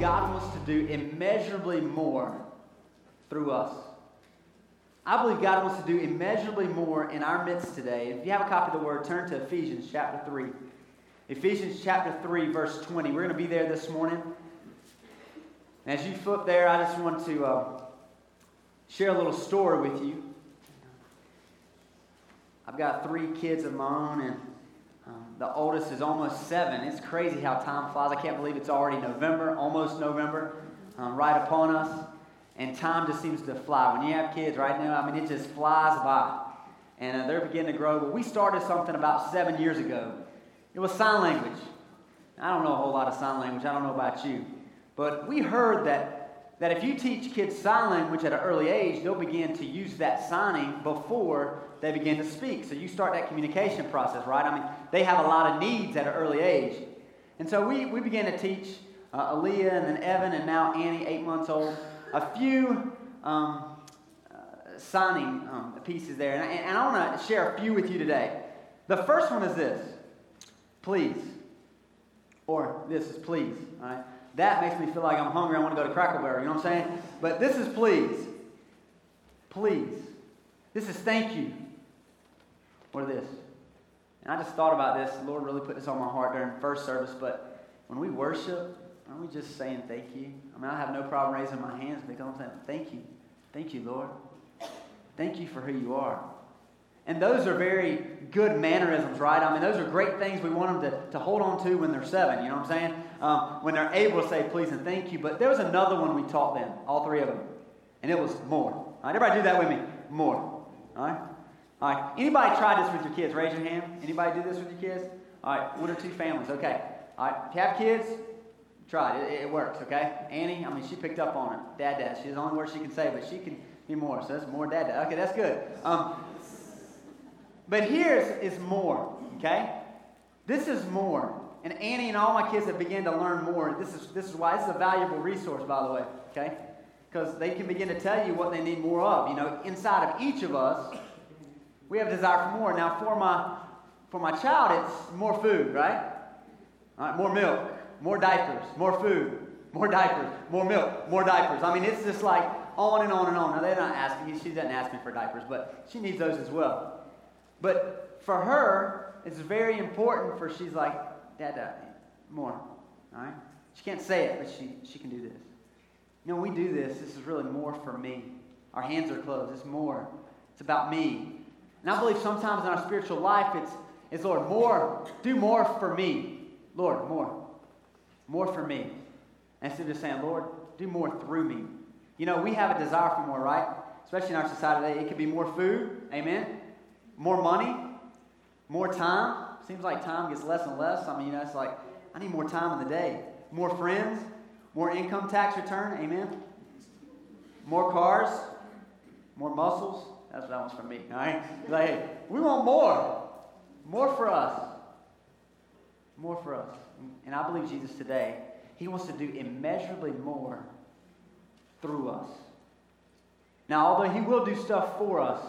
God wants to do immeasurably more through us. I believe God wants to do immeasurably more in our midst today. If you have a copy of the Word, turn to Ephesians chapter 3. Ephesians chapter 3, verse 20. We're going to be there this morning. And as you flip there, I just want to uh, share a little story with you. I've got three kids of my own, and the oldest is almost seven. It's crazy how time flies. I can't believe it's already November, almost November, um, right upon us. And time just seems to fly. When you have kids right now, I mean, it just flies by. And uh, they're beginning to grow. But we started something about seven years ago. It was sign language. I don't know a whole lot of sign language. I don't know about you. But we heard that, that if you teach kids sign language at an early age, they'll begin to use that signing before they begin to speak. So you start that communication process, right? I mean, they have a lot of needs at an early age. And so we, we began to teach uh, Aaliyah and then Evan and now Annie, eight months old, a few um, uh, signing um, pieces there. And, and I want to share a few with you today. The first one is this please. Or this is please. All right? That makes me feel like I'm hungry. I want to go to Cracker Barrel. You know what I'm saying? But this is please. Please. This is thank you. Or this. And I just thought about this. The Lord really put this on my heart during first service. But when we worship, aren't we just saying thank you? I mean, I have no problem raising my hands because I'm saying thank you. Thank you, Lord. Thank you for who you are. And those are very good mannerisms, right? I mean, those are great things we want them to, to hold on to when they're seven, you know what I'm saying? Um, when they're able to say please and thank you. But there was another one we taught them, all three of them. And it was more. All right, everybody do that with me. More. All right? All right. Anybody try this with your kids? Raise your hand. Anybody do this with your kids? All right, one or two families. Okay. All right. If you have kids, try it. It, it works, okay? Annie, I mean, she picked up on it. Dad, dad. She's the only word she can say, but she can be more. So that's more dad, dad. Okay, that's good. Um, but here's is more, okay? This is more. And Annie and all my kids have begun to learn more. This is, this is why this is a valuable resource, by the way, okay? Because they can begin to tell you what they need more of. You know, inside of each of us, we have desire for more. Now, for my, for my child, it's more food, right? All right, more milk, more diapers, more food, more diapers, more milk, more diapers. I mean, it's just like on and on and on. Now, they're not asking me, she doesn't ask me for diapers, but she needs those as well. But for her, it's very important for she's like, Dad, Dad, more. All right? She can't say it, but she, she can do this. You know, we do this, this is really more for me. Our hands are closed. It's more. It's about me. And I believe sometimes in our spiritual life, it's, it's Lord, more, do more for me. Lord, more. More for me. Instead of just saying, Lord, do more through me. You know, we have a desire for more, right? Especially in our society today. It could be more food. Amen. More money, more time. Seems like time gets less and less. I mean, you know, it's like, I need more time in the day. More friends, more income tax return. Amen. More cars, more muscles. That's what that one's for me. All right? Like, hey, we want more. More for us. More for us. And I believe Jesus today, he wants to do immeasurably more through us. Now, although he will do stuff for us,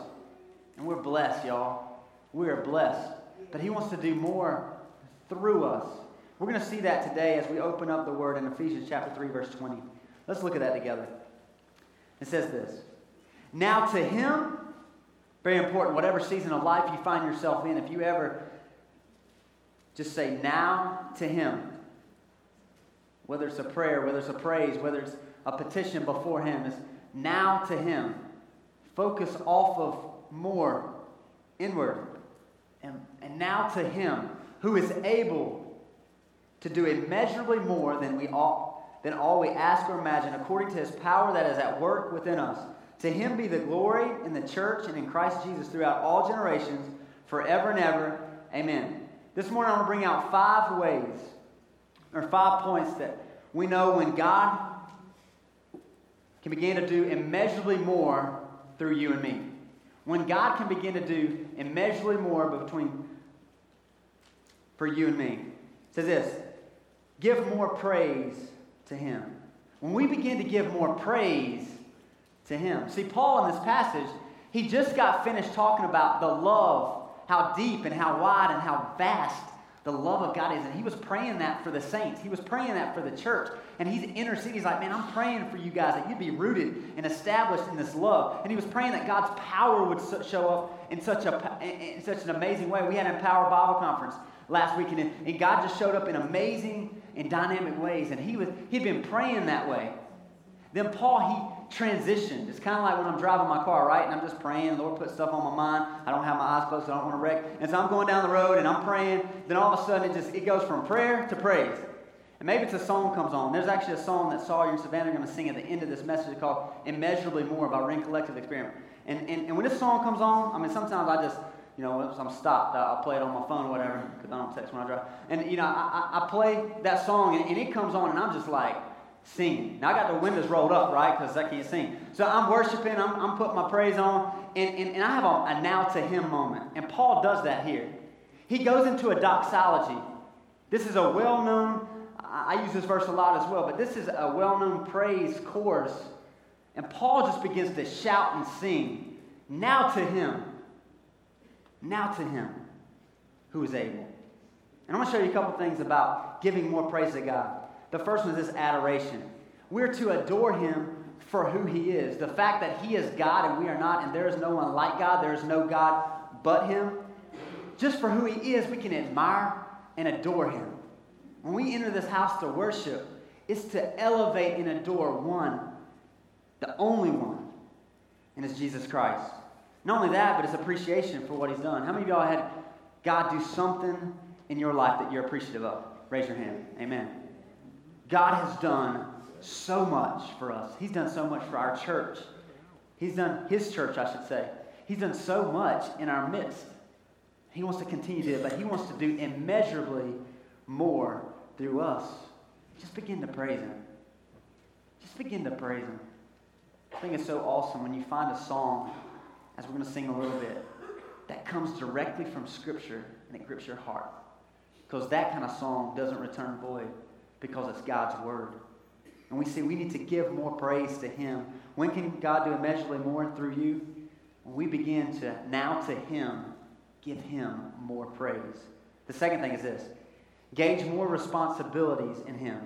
and we're blessed, y'all. We are blessed. But He wants to do more through us. We're going to see that today as we open up the Word in Ephesians chapter 3, verse 20. Let's look at that together. It says this Now to Him, very important, whatever season of life you find yourself in, if you ever just say now to Him, whether it's a prayer, whether it's a praise, whether it's a petition before Him, is now to Him. Focus off of more inward. And, and now to him who is able to do immeasurably more than we all, than all we ask or imagine, according to his power that is at work within us. To him be the glory in the church and in Christ Jesus throughout all generations, forever and ever. Amen. This morning I want to bring out five ways, or five points that we know when God can begin to do immeasurably more through you and me. When God can begin to do immeasurably more between for you and me. It says this give more praise to him. When we begin to give more praise to him. See, Paul in this passage, he just got finished talking about the love, how deep and how wide and how vast the love of God is. And he was praying that for the saints. He was praying that for the church. And he's interceding. He's like, man, I'm praying for you guys that you'd be rooted and established in this love. And he was praying that God's power would show up in such, a, in such an amazing way. We had an Empower Bible Conference last week, and, and God just showed up in amazing and dynamic ways. And he was, he'd been praying that way. Then Paul, he transitioned. It's kind of like when I'm driving my car, right? And I'm just praying. The Lord put stuff on my mind. I don't have my eyes closed, so I don't want to wreck. And so I'm going down the road and I'm praying. Then all of a sudden, it just it goes from prayer to praise. And maybe it's a song comes on. There's actually a song that Sawyer and Savannah are going to sing at the end of this message called Immeasurably More by Rend Collective Experiment. And, and, and when this song comes on, I mean, sometimes I just, you know, I'm stopped, I'll play it on my phone or whatever, because I don't text when I drive. And, you know, I, I play that song and, and it comes on and I'm just like, singing. Now I got the windows rolled up, right? Because I can't sing. So I'm worshiping, I'm, I'm putting my praise on, and, and, and I have a, a now to him moment. And Paul does that here. He goes into a doxology. This is a well known, I use this verse a lot as well, but this is a well known praise chorus. And Paul just begins to shout and sing. Now to him. Now to him who is able. And I'm going to show you a couple things about giving more praise to God. The first one is this adoration. We're to adore him for who he is. The fact that he is God and we are not, and there is no one like God, there is no God but him. Just for who he is, we can admire and adore him. When we enter this house to worship, it's to elevate and adore one, the only one, and it's Jesus Christ. Not only that, but it's appreciation for what he's done. How many of y'all had God do something in your life that you're appreciative of? Raise your hand. Amen. God has done so much for us. He's done so much for our church. He's done his church, I should say. He's done so much in our midst. He wants to continue to do it, but he wants to do immeasurably more through us. Just begin to praise him. Just begin to praise him. I think it's so awesome when you find a song, as we're going to sing a little bit, that comes directly from Scripture and it grips your heart. Because that kind of song doesn't return void because it's God's word. And we see we need to give more praise to Him. When can God do immeasurably more through you? When we begin to now to Him give Him more praise. The second thing is this gauge more responsibilities in Him.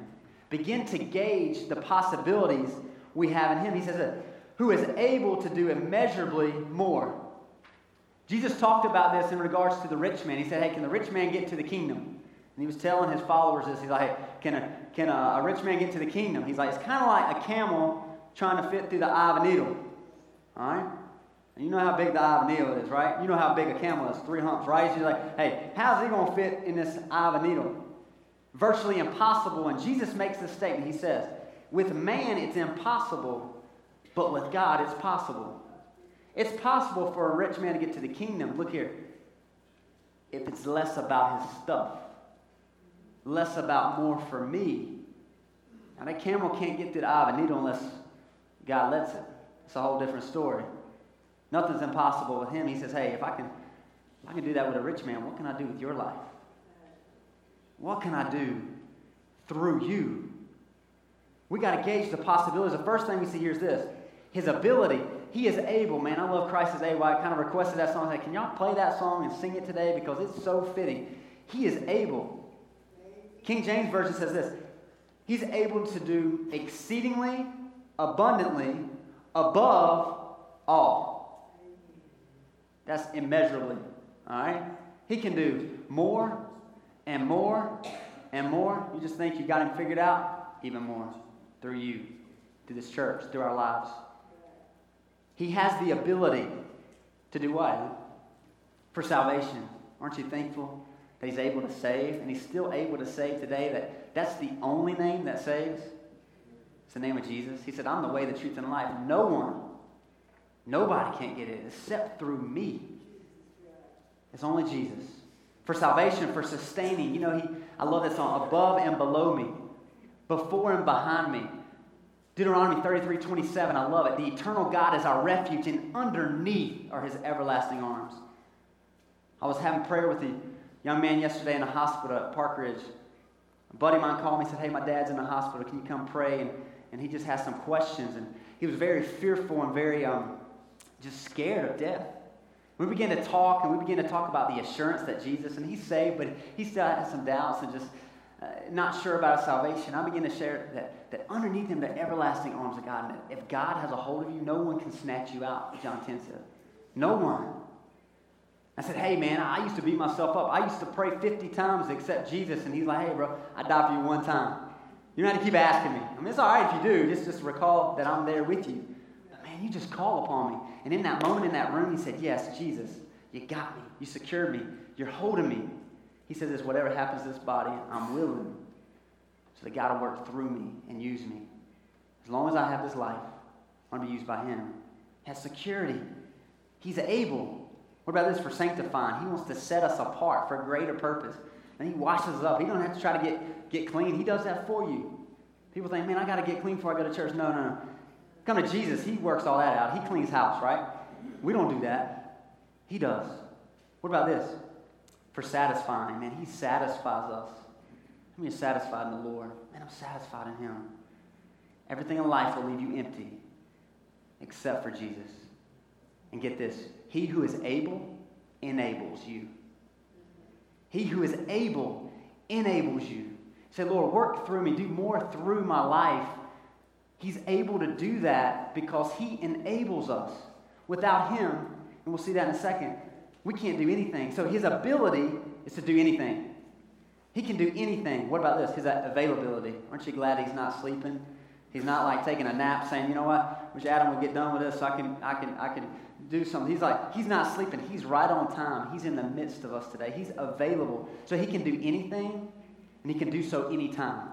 Begin to gauge the possibilities we have in Him. He says that, who is able to do immeasurably more. Jesus talked about this in regards to the rich man. He said, Hey, can the rich man get to the kingdom? And he was telling his followers this. He's like, can a, can a, a rich man get to the kingdom? He's like, it's kind of like a camel trying to fit through the eye of a needle. All right? And you know how big the eye of a needle is, right? You know how big a camel is, three humps, right? He's like, hey, how's he going to fit in this eye of a needle? Virtually impossible. And Jesus makes this statement. He says, with man it's impossible, but with God it's possible. It's possible for a rich man to get to the kingdom. Look here. If it's less about his stuff less about more for me. Now, that camel can't get to the eye of a needle unless God lets it. It's a whole different story. Nothing's impossible with him. He says, hey, if I can, if I can do that with a rich man, what can I do with your life? What can I do through you? We got to gauge the possibilities. The first thing we see here is this his ability. He is able, man. I love Christ is able. I kind of requested that song. I said, can y'all play that song and sing it today? Because it's so fitting. He is able. King James Version says this He's able to do exceedingly, abundantly, above all. That's immeasurably. All right? He can do more and more and more. You just think you got him figured out? Even more through you, through this church, through our lives. He has the ability to do what? For salvation. Aren't you thankful that he's able to save, and he's still able to save today, that that's the only name that saves. It's the name of Jesus. He said, I'm the way, the truth, and the life. No one, nobody can't get it except through me. It's only Jesus. For salvation, for sustaining. You know, he I love that song, above and below me, before and behind me. Deuteronomy 33, 27, I love it. The eternal God is our refuge, and underneath are his everlasting arms. I was having prayer with the young man yesterday in a hospital at Park Ridge. A buddy of mine called me and said, Hey, my dad's in the hospital. Can you come pray? And, and he just has some questions. And he was very fearful and very um, just scared of death. We began to talk, and we began to talk about the assurance that Jesus, and he's saved, but he still had some doubts and just uh, not sure about his salvation. I began to share that, that underneath him, the everlasting arms of God, and if God has a hold of you, no one can snatch you out, John 10 said. No one. I said, hey, man, I used to beat myself up. I used to pray 50 times to accept Jesus, and he's like, hey, bro, I died for you one time. You don't have to keep asking me. I mean, it's all right if you do. Just, just recall that I'm there with you. But, man, you just call upon me. And in that moment in that room, he said, yes, Jesus, you got me. You secured me. You're holding me. He says this, whatever happens to this body, I'm willing. So that God will work through me and use me. As long as I have this life, I want to be used by him. He has security. He's able. What about this for sanctifying? He wants to set us apart for a greater purpose. And he washes us up. He don't have to try to get, get clean. He does that for you. People think, man, I got to get clean before I go to church. No, no, no. Come to Jesus. He works all that out. He cleans house, right? We don't do that. He does. What about this? for satisfying. Man, He satisfies us. I mean, satisfied in the Lord. Man, I'm satisfied in Him. Everything in life will leave you empty except for Jesus. And get this He who is able enables you. He who is able enables you. Say, Lord, work through me, do more through my life. He's able to do that because He enables us. Without Him, and we'll see that in a second, we can't do anything. So his ability is to do anything. He can do anything. What about this? His availability. Aren't you glad he's not sleeping? He's not like taking a nap saying, you know what, wish Adam would get done with this so I can, I can, I can do something. He's like, he's not sleeping. He's right on time. He's in the midst of us today. He's available. So he can do anything, and he can do so anytime.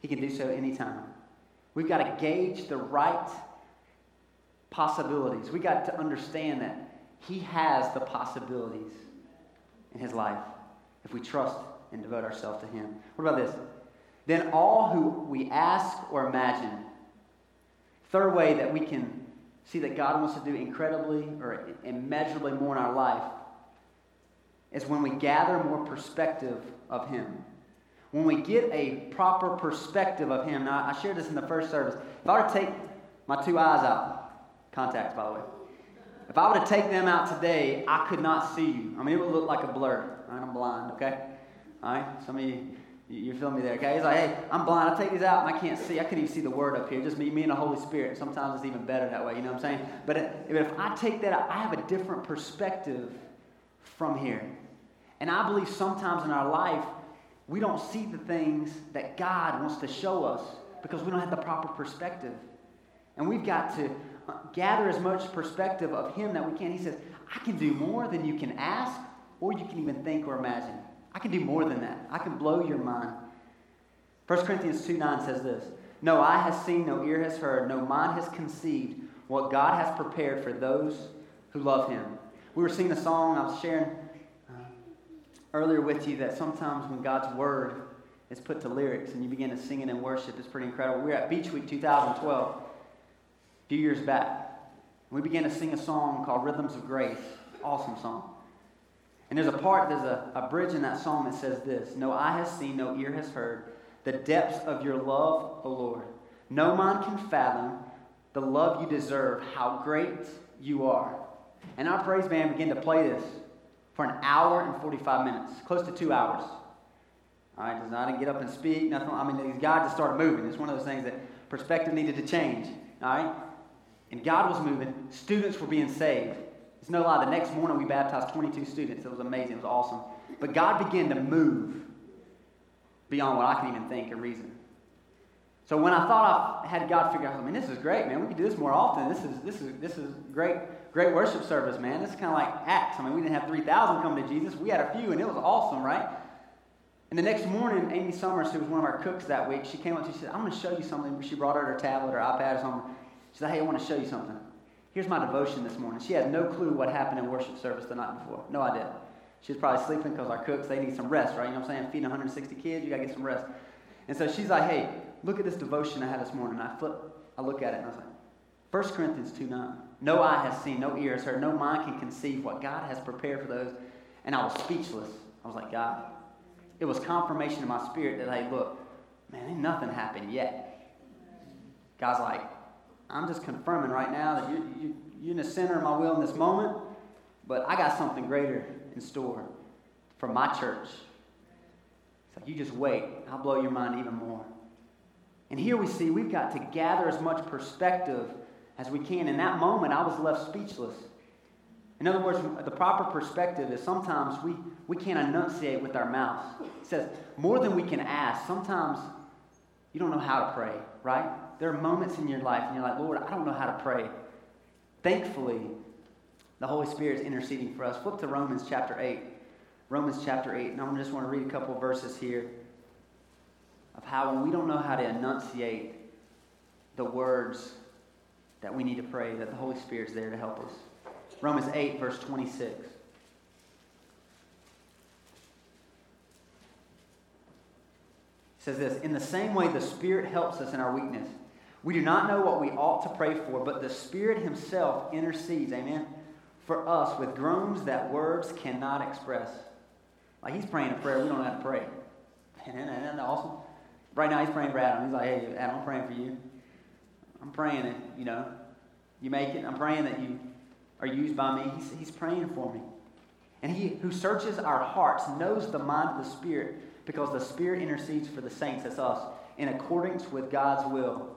He can do so anytime. We've got to gauge the right possibilities. We've got to understand that he has the possibilities in his life if we trust and devote ourselves to him. What about this? Then all who we ask or imagine. Third way that we can see that God wants to do incredibly or immeasurably more in our life is when we gather more perspective of him. When we get a proper perspective of him. Now, I shared this in the first service. If I were to take my two eyes out, contacts, by the way. If I were to take them out today, I could not see you. I mean, it would look like a blur. I'm blind, okay? All right? Some of you, you're feeling me there, okay? He's like, hey, I'm blind. I take these out and I can't see. I couldn't even see the word up here. Just me, me and the Holy Spirit. Sometimes it's even better that way, you know what I'm saying? But if I take that out, I have a different perspective from here. And I believe sometimes in our life, we don't see the things that God wants to show us because we don't have the proper perspective. And we've got to uh, gather as much perspective of Him that we can. He says, I can do more than you can ask or you can even think or imagine. I can do more than that. I can blow your mind. 1 Corinthians 2 9 says this No eye has seen, no ear has heard, no mind has conceived what God has prepared for those who love Him. We were singing a song, I was sharing uh, earlier with you that sometimes when God's Word is put to lyrics and you begin to sing it in worship, it's pretty incredible. We were at Beach Week 2012 a few years back. We began to sing a song called Rhythms of Grace. Awesome song. And there's a part, there's a, a bridge in that song that says this No eye has seen, no ear has heard the depths of your love, O Lord. No mind can fathom the love you deserve, how great you are. And our praise band began to play this for an hour and 45 minutes, close to two hours. All right, because I didn't get up and speak, nothing. I mean, guys just started moving. It's one of those things that perspective needed to change. All right? And God was moving. Students were being saved. It's no lie. The next morning, we baptized 22 students. It was amazing. It was awesome. But God began to move beyond what I can even think or reason. So when I thought I had God figure out, I mean, this is great, man. We could do this more often. This is this is this is great, great worship service, man. This is kind of like Acts. I mean, we didn't have 3,000 come to Jesus. We had a few, and it was awesome, right? And the next morning, Amy Summers, who was one of our cooks that week, she came up to me. She said, I'm going to show you something. She brought out her tablet or iPad or something. She said, Hey, I want to show you something. Here's my devotion this morning. She had no clue what happened in worship service the night before. No idea. She was probably sleeping because our cooks, they need some rest, right? You know what I'm saying? Feeding 160 kids, you got to get some rest. And so she's like, Hey, look at this devotion I had this morning. I flip, I look at it and I was like, 1 Corinthians 2 9. No eye has seen, no ear has heard, no mind can conceive what God has prepared for those. And I was speechless. I was like, God, it was confirmation in my spirit that, hey, look, man, ain't nothing happened yet. God's like, I'm just confirming right now that you, you, you're in the center of my will in this moment. But I got something greater in store for my church. Like, you just wait. I'll blow your mind even more. And here we see we've got to gather as much perspective as we can. In that moment, I was left speechless. In other words, the proper perspective is sometimes we, we can't enunciate with our mouths. It says, more than we can ask. Sometimes you don't know how to pray, right? There are moments in your life and you're like, Lord, I don't know how to pray. Thankfully, the Holy Spirit is interceding for us. Flip to Romans chapter 8. Romans chapter 8. And I just want to read a couple verses here of how when we don't know how to enunciate the words that we need to pray, that the Holy Spirit is there to help us. Romans 8, verse 26. says this In the same way, the Spirit helps us in our weakness. We do not know what we ought to pray for, but the Spirit Himself intercedes, amen, for us with groans that words cannot express. Like He's praying a prayer we don't know how to pray. Isn't awesome? Right now, He's praying for Adam. He's like, hey, Adam, I'm praying for you. I'm praying that, you know, you make it. I'm praying that you are used by me. He's, he's praying for me. And He who searches our hearts knows the mind of the Spirit because the Spirit intercedes for the saints, that's us, in accordance with God's will.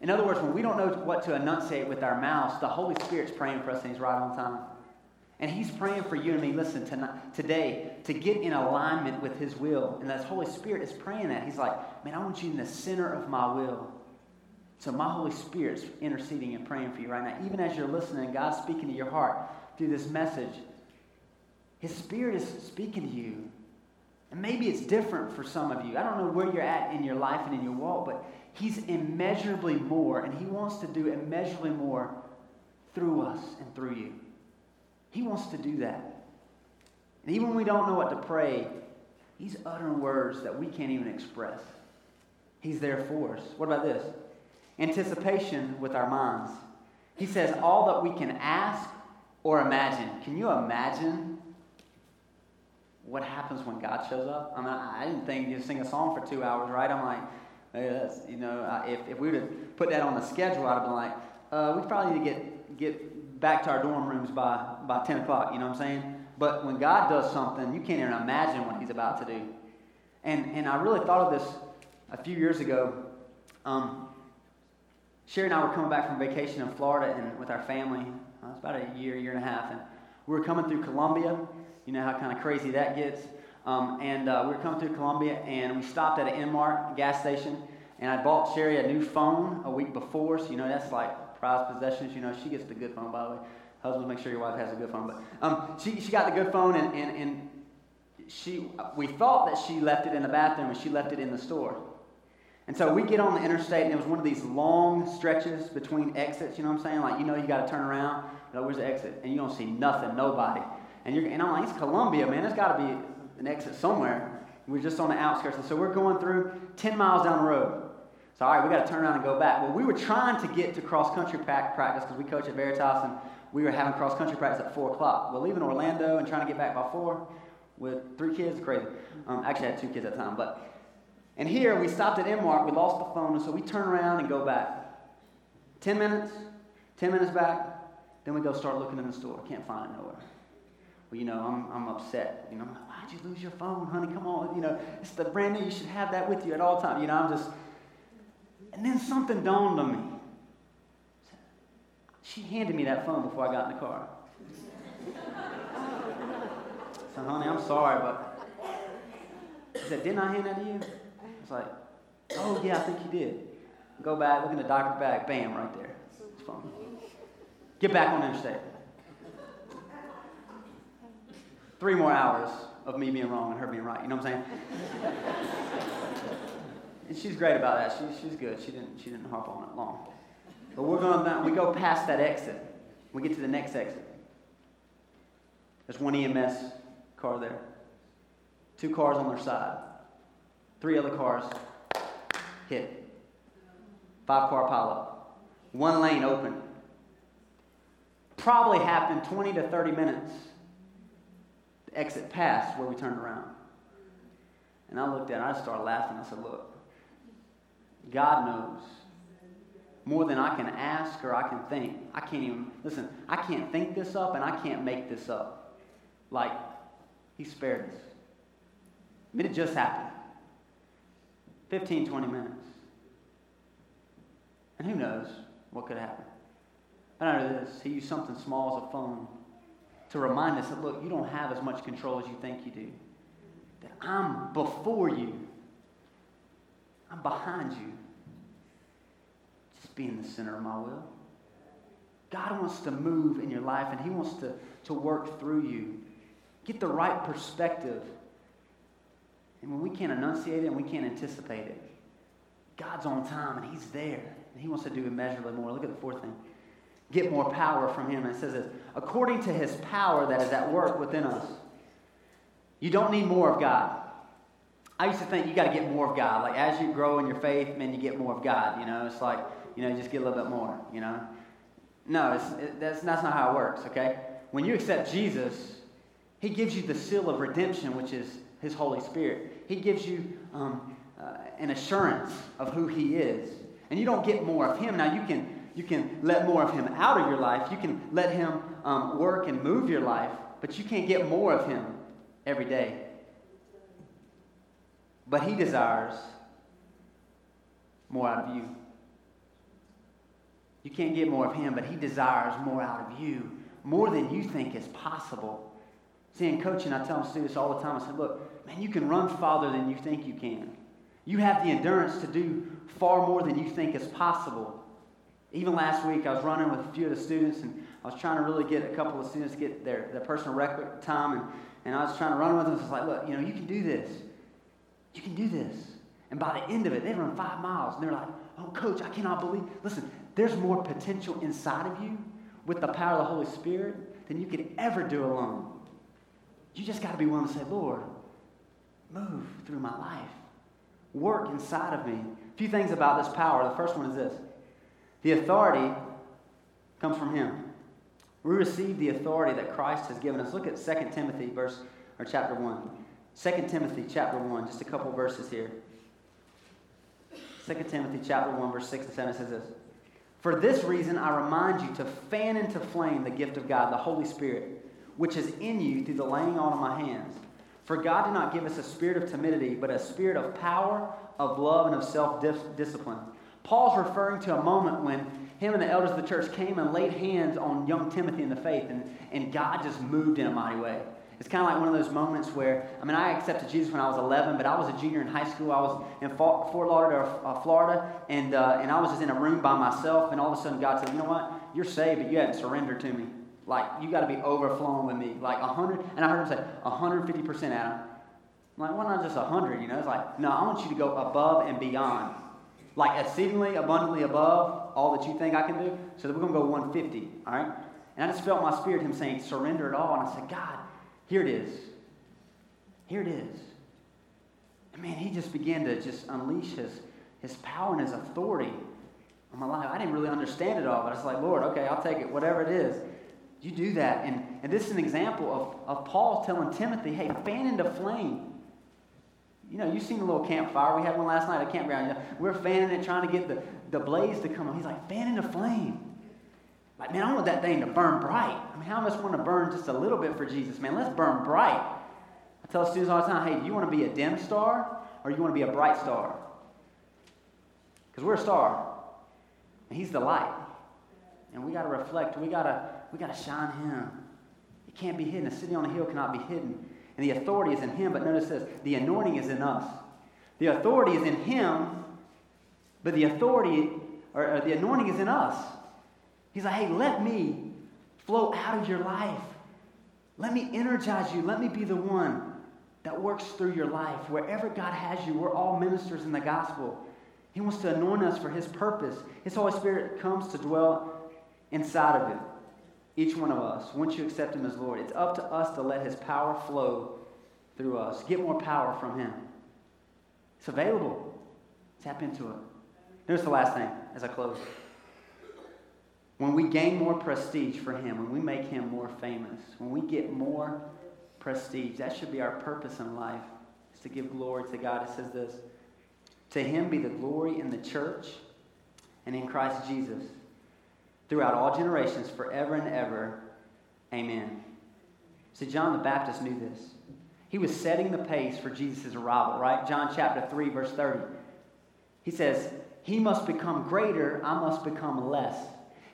In other words, when we don't know what to enunciate with our mouths, the Holy Spirit's praying for us and He's right on time. And He's praying for you and me, listen, tonight, today, to get in alignment with His will. And that Holy Spirit is praying that. He's like, man, I want you in the center of my will. So my Holy Spirit's interceding and praying for you right now. Even as you're listening, God's speaking to your heart through this message. His Spirit is speaking to you and maybe it's different for some of you. I don't know where you're at in your life and in your walk, but He's immeasurably more, and He wants to do immeasurably more through us and through you. He wants to do that. And even when we don't know what to pray, He's uttering words that we can't even express. He's there for us. What about this? Anticipation with our minds. He says, all that we can ask or imagine. Can you imagine what happens when God shows up? I mean, I didn't think you'd sing a song for two hours, right? I'm like, you know, if, if we would have put that on the schedule, I'd have been like, uh, we probably need to get, get back to our dorm rooms by, by 10 o'clock, you know what I'm saying? But when God does something, you can't even imagine what He's about to do. And, and I really thought of this a few years ago. Um, Sherry and I were coming back from vacation in Florida and with our family. Uh, it was about a year, year and a half. And we were coming through Columbia you know how kind of crazy that gets. Um, and uh, we were coming through Columbia, and we stopped at an Enmark gas station, and I bought Sherry a new phone a week before. So you know that's like prized possessions. You know she gets the good phone, by the way. Husbands, make sure your wife has a good phone. But um, she she got the good phone, and and, and she we thought that she left it in the bathroom, and she left it in the store. And so we get on the interstate, and it was one of these long stretches between exits. You know what I'm saying? Like you know you got to turn around. You know, where's the exit? And you don't see nothing, nobody. And, you're, and I'm like, it's Columbia, man. There's got to be an exit somewhere. We're just on the outskirts. And so we're going through 10 miles down the road. So, all right, we got to turn around and go back. Well, we were trying to get to cross country practice because we coach at Veritas and we were having cross country practice at 4 o'clock. Well, leaving Orlando and trying to get back by 4 with three kids, crazy. Um, actually, I had two kids at the time. But, and here we stopped at Enmark. We lost the phone, and so we turn around and go back. 10 minutes, 10 minutes back. Then we go start looking in the store. Can't find it nowhere well, you know, I'm, I'm upset. You know, why'd you lose your phone, honey? Come on. You know, it's the brand new. You should have that with you at all times. You know, I'm just. And then something dawned on me. She handed me that phone before I got in the car. so, honey, I'm sorry, but. She said, didn't I hand that to you? I was like, oh, yeah, I think you did. Go back, look in the doctor's bag, bam, right there. It's phone. Get back on the interstate three more hours of me being wrong and her being right. You know what I'm saying? and she's great about that. She, she's good. She didn't, she didn't harp on it long. But we're going we go past that exit. We get to the next exit. There's one EMS car there. Two cars on their side. Three other cars hit. Five car pileup. One lane open. Probably happened 20 to 30 minutes exit past where we turned around. And I looked at it, I started laughing. I said, Look, God knows more than I can ask or I can think. I can't even, listen, I can't think this up and I can't make this up. Like, he spared us. It just happened. 15, 20 minutes. And who knows what could happen. I know this. He used something small as a phone to remind us that, look, you don't have as much control as you think you do. That I'm before you, I'm behind you. Just be in the center of my will. God wants to move in your life and He wants to, to work through you. Get the right perspective. And when we can't enunciate it and we can't anticipate it, God's on time and He's there. And He wants to do immeasurably more. Look at the fourth thing. Get more power from Him. And it says this according to His power that is at work within us. You don't need more of God. I used to think you got to get more of God. Like as you grow in your faith, man, you get more of God. You know, it's like you know, just get a little bit more. You know, no, it, that's that's not how it works. Okay, when you accept Jesus, He gives you the seal of redemption, which is His Holy Spirit. He gives you um, uh, an assurance of who He is, and you don't get more of Him. Now you can you can let more of Him out of your life. You can let Him um, work and move your life, but you can't get more of Him every day. But He desires more out of you. You can't get more of Him, but He desires more out of you, more than you think is possible. See, in coaching, I tell students all the time, I said, look, man, you can run farther than you think you can. You have the endurance to do far more than you think is possible. Even last week, I was running with a few of the students, and I was trying to really get a couple of students to get their, their personal record time, and, and I was trying to run with them. I was like, look, you know, you can do this. You can do this. And by the end of it, they run five miles, and they're like, oh, coach, I cannot believe. Listen, there's more potential inside of you with the power of the Holy Spirit than you could ever do alone. You just got to be willing to say, Lord, move through my life. Work inside of me. A few things about this power. The first one is this the authority comes from Him. We receive the authority that Christ has given us. Look at 2 Timothy verse or chapter 1. 2 Timothy chapter 1, just a couple verses here. 2 Timothy chapter 1, verse 6 and 7 says this. For this reason I remind you to fan into flame the gift of God, the Holy Spirit, which is in you through the laying on of my hands. For God did not give us a spirit of timidity, but a spirit of power, of love, and of self discipline. Paul's referring to a moment when him and the elders of the church came and laid hands on young Timothy in the faith, and, and God just moved in a mighty way. It's kind of like one of those moments where, I mean, I accepted Jesus when I was 11, but I was a junior in high school. I was in Fort Lauderdale, uh, Florida, and, uh, and I was just in a room by myself, and all of a sudden God said, You know what? You're saved, but you haven't surrendered to me. Like, you got to be overflowing with me. Like 100, and I heard him say, 150% Adam. I'm like, why not just 100? You know, it's like, no, I want you to go above and beyond like exceedingly abundantly above all that you think I can do. So we're going to go 150, all right? And I just felt my spirit, him saying, surrender it all. And I said, God, here it is. Here it is. And man, he just began to just unleash his, his power and his authority on my life. I didn't really understand it all, but I was like, Lord, okay, I'll take it, whatever it is. You do that. And, and this is an example of, of Paul telling Timothy, hey, fan into flame you know, you've seen the little campfire. We had one last night at campground. You know, we're fanning it, trying to get the, the blaze to come on. He's like, fanning the flame. Like, man, I want that thing to burn bright. I mean, how much want to burn just a little bit for Jesus? Man, let's burn bright. I tell students all the time, hey, do you want to be a dim star or you want to be a bright star? Because we're a star. And he's the light. And we got to reflect. We got to we got to shine him. It can't be hidden. A city on a hill cannot be hidden and the authority is in him. But notice this the anointing is in us. The authority is in him, but the authority or, or the anointing is in us. He's like, hey, let me flow out of your life. Let me energize you. Let me be the one that works through your life. Wherever God has you, we're all ministers in the gospel. He wants to anoint us for His purpose. His Holy Spirit comes to dwell inside of it each one of us, once you accept Him as Lord, it's up to us to let His power flow through us. Get more power from Him. It's available. Tap into it. Here's the last thing as I close. When we gain more prestige for Him, when we make Him more famous, when we get more prestige, that should be our purpose in life, is to give glory to God. It says this To Him be the glory in the church and in Christ Jesus throughout all generations, forever and ever. Amen. See, John the Baptist knew this. He was setting the pace for Jesus' arrival, right? John chapter 3, verse 30. He says, He must become greater, I must become less.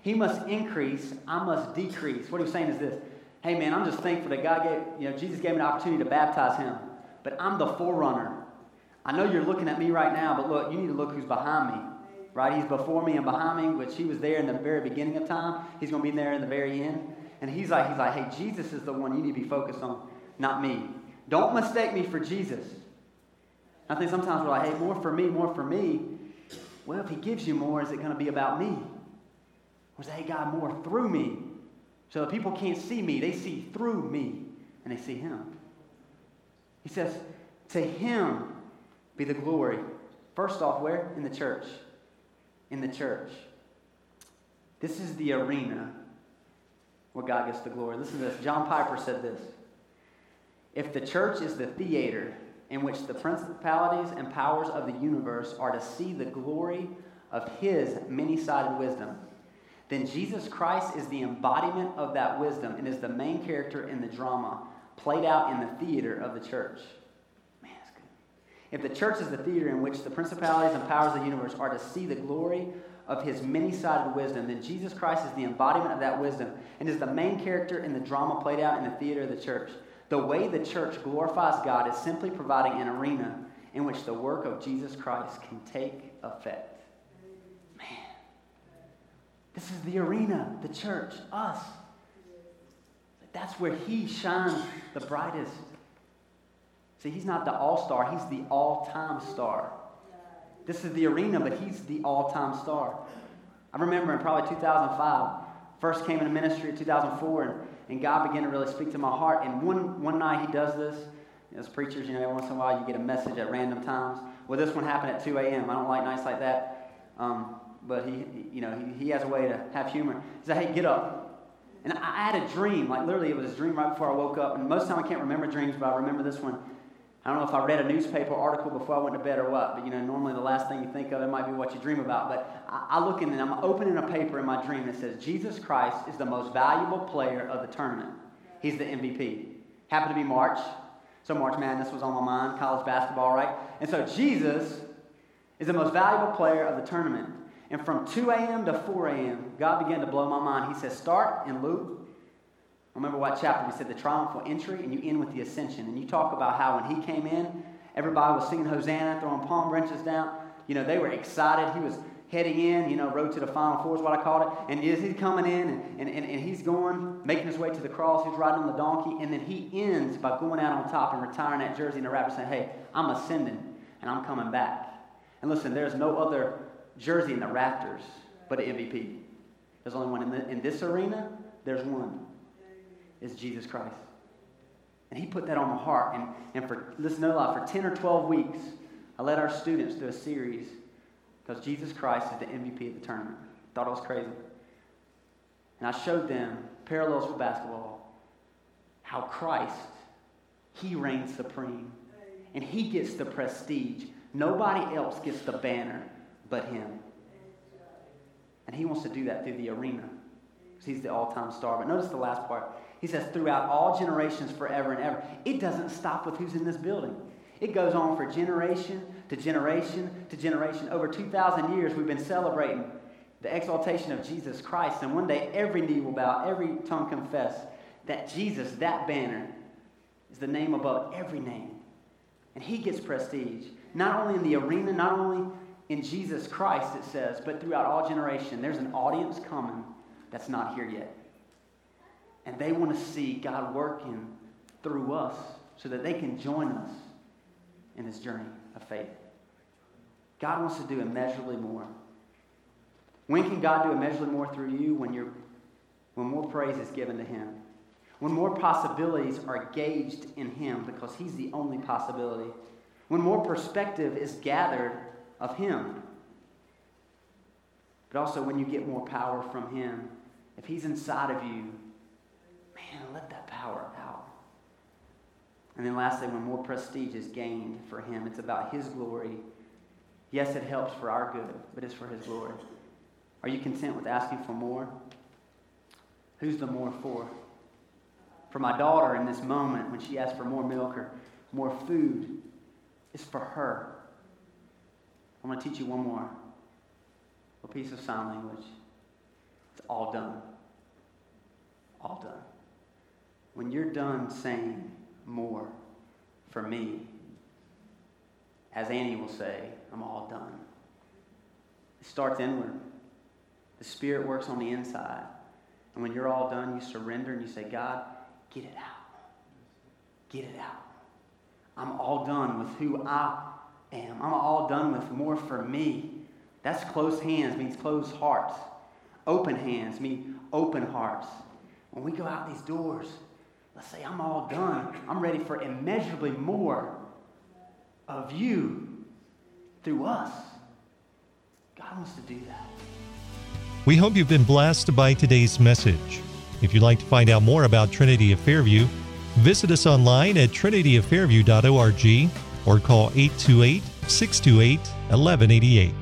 He must increase, I must decrease. What he was saying is this Hey, man, I'm just thankful that God gave, you know, Jesus gave me an opportunity to baptize him, but I'm the forerunner. I know you're looking at me right now, but look, you need to look who's behind me right? He's before me and behind me, which he was there in the very beginning of time. He's going to be there in the very end. And he's like, he's like, hey, Jesus is the one you need to be focused on, not me. Don't mistake me for Jesus. I think sometimes we're like, hey, more for me, more for me. Well, if he gives you more, is it going to be about me? Or is it, hey, God, more through me? So that people can't see me, they see through me, and they see him. He says, to him be the glory. First off, where? In the church in the church. This is the arena where God gets the glory. Listen to this. John Piper said this If the church is the theater in which the principalities and powers of the universe are to see the glory of his many sided wisdom, then Jesus Christ is the embodiment of that wisdom and is the main character in the drama played out in the theater of the church. If the church is the theater in which the principalities and powers of the universe are to see the glory of his many sided wisdom, then Jesus Christ is the embodiment of that wisdom and is the main character in the drama played out in the theater of the church. The way the church glorifies God is simply providing an arena in which the work of Jesus Christ can take effect. Man, this is the arena, the church, us. That's where he shines the brightest. See, he's not the all star, he's the all time star. This is the arena, but he's the all time star. I remember in probably 2005, first came into ministry in 2004, and, and God began to really speak to my heart. And one, one night he does this. As preachers, you know, every once in a while you get a message at random times. Well, this one happened at 2 a.m. I don't like nights like that. Um, but he, you know, he, he has a way to have humor. He said, hey, get up. And I had a dream, like literally it was a dream right before I woke up. And most of the time I can't remember dreams, but I remember this one. I don't know if I read a newspaper article before I went to bed or what, but you know, normally the last thing you think of, it might be what you dream about. But I, I look in and I'm opening a paper in my dream that says, Jesus Christ is the most valuable player of the tournament. He's the MVP. Happened to be March. So March Madness was on my mind, college basketball, right? And so Jesus is the most valuable player of the tournament. And from 2 a.m. to 4 a.m., God began to blow my mind. He says, start in Luke remember what chapter we said the triumphal entry, and you end with the ascension. And you talk about how when he came in, everybody was singing Hosanna, throwing palm branches down. You know, they were excited. He was heading in, you know, road to the final four is what I called it. And he's coming in and, and, and, and he's going, making his way to the cross, he's riding on the donkey, and then he ends by going out on top and retiring that jersey and the wrapper saying, Hey, I'm ascending and I'm coming back. And listen, there's no other jersey in the rafters but an MVP. There's only one in, the, in this arena, there's one is Jesus Christ. And he put that on my heart. And, and for, listen, no lie, for 10 or 12 weeks, I led our students through a series because Jesus Christ is the MVP of the tournament. Thought it was crazy. And I showed them parallels with basketball, how Christ, he reigns supreme. And he gets the prestige. Nobody else gets the banner but him. And he wants to do that through the arena because he's the all time star. But notice the last part. He says, throughout all generations, forever and ever. It doesn't stop with who's in this building. It goes on for generation to generation to generation. Over 2,000 years, we've been celebrating the exaltation of Jesus Christ. And one day, every knee will bow, every tongue confess that Jesus, that banner, is the name above every name. And he gets prestige, not only in the arena, not only in Jesus Christ, it says, but throughout all generation. There's an audience coming that's not here yet. And they want to see God working through us so that they can join us in this journey of faith. God wants to do immeasurably more. When can God do immeasurably more through you? When, you're, when more praise is given to Him. When more possibilities are gauged in Him because He's the only possibility. When more perspective is gathered of Him. But also when you get more power from Him. If He's inside of you, man, let that power out. And then lastly, when more prestige is gained for him, it's about his glory. Yes, it helps for our good, but it's for his glory. Are you content with asking for more? Who's the more for? for my daughter in this moment when she asks for more milk or more food it's for her. I'm going to teach you one more. A piece of sign language. It's all done. All done. When you're done saying more for me, as Annie will say, I'm all done. It starts inward. The Spirit works on the inside. And when you're all done, you surrender and you say, God, get it out. Get it out. I'm all done with who I am. I'm all done with more for me. That's closed hands means closed hearts. Open hands mean open hearts. When we go out these doors, let's say, I'm all done. I'm ready for immeasurably more of you through us. God wants to do that. We hope you've been blessed by today's message. If you'd like to find out more about Trinity of Fairview, visit us online at trinityoffairview.org or call 828 628 1188.